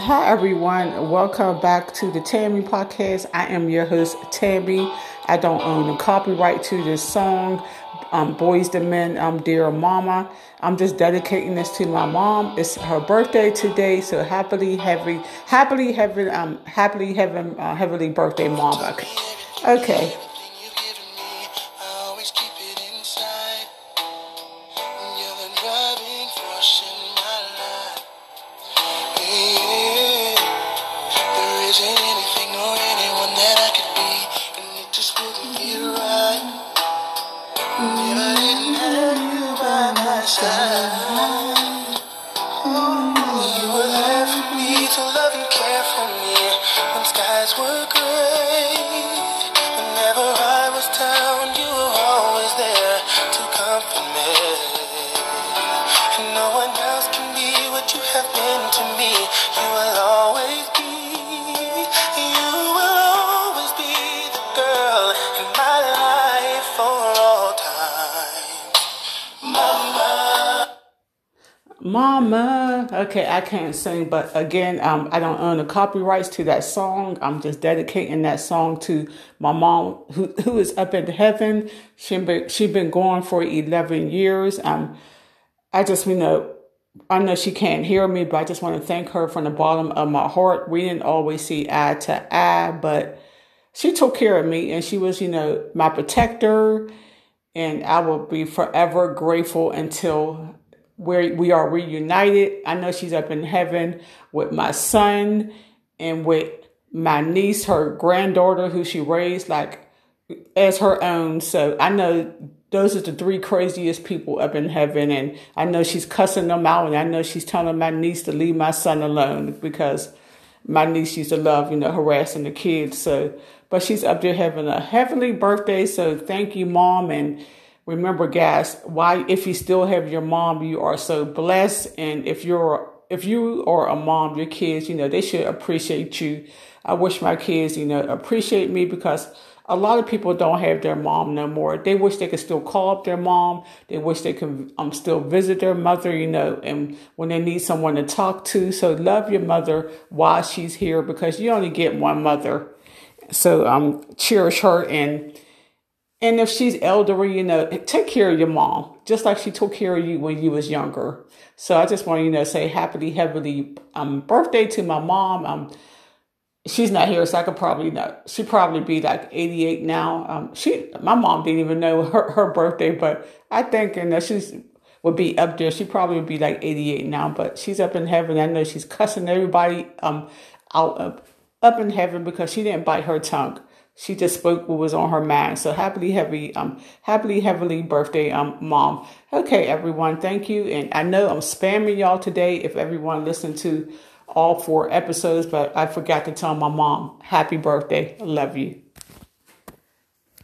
Hi, everyone. Welcome back to the Tammy Podcast. I am your host, Tammy. I don't own the copyright to this song, um, Boyz II Men, um, Dear Mama. I'm just dedicating this to my mom. It's her birthday today, so happily, heavy, happily, heaven, um, happily, heaven, uh, heavenly birthday, mom. Okay. okay. picture anything or anyone that I could be, and it just wouldn't feel right. If I didn't have you by my side, you were there for me to love and care for me when skies were gray. Whenever I was down, you were always there to comfort me. And no one else can be what you have been to me. You will always. Mama. Okay, I can't sing, but again, um, I don't own the copyrights to that song. I'm just dedicating that song to my mom, who who is up in heaven. She been she been gone for eleven years. Um, I just you know. I know she can't hear me, but I just want to thank her from the bottom of my heart. We didn't always see eye to eye, but she took care of me and she was, you know, my protector. And I will be forever grateful until where we are reunited. I know she's up in heaven with my son and with my niece, her granddaughter, who she raised like as her own. So I know those are the three craziest people up in heaven. And I know she's cussing them out. And I know she's telling my niece to leave my son alone because my niece used to love, you know, harassing the kids. So, but she's up there having a heavenly birthday. So thank you, mom. And remember guys why if you still have your mom you are so blessed. And if you're if you are a mom your kids you know they should appreciate you. I wish my kids you know appreciate me because a lot of people don't have their mom no more. They wish they could still call up their mom. They wish they could um, still visit their mother you know and when they need someone to talk to. So love your mother while she's here because you only get one mother. So um cherish her and and if she's elderly, you know, take care of your mom, just like she took care of you when you was younger. So I just want you know, say happily, heavily um, birthday to my mom. Um, she's not here, so I could probably know. She'd probably be like 88 now. Um, she, my mom didn't even know her, her birthday, but I think, and you she's would be up there. She probably would be like 88 now, but she's up in heaven. I know she's cussing everybody um out up, up in heaven because she didn't bite her tongue she just spoke what was on her mind. So happily, heavy, um, happily, heavily birthday, um, mom. Okay, everyone, thank you. And I know I'm spamming y'all today. If everyone listened to all four episodes, but I forgot to tell my mom, happy birthday, love you.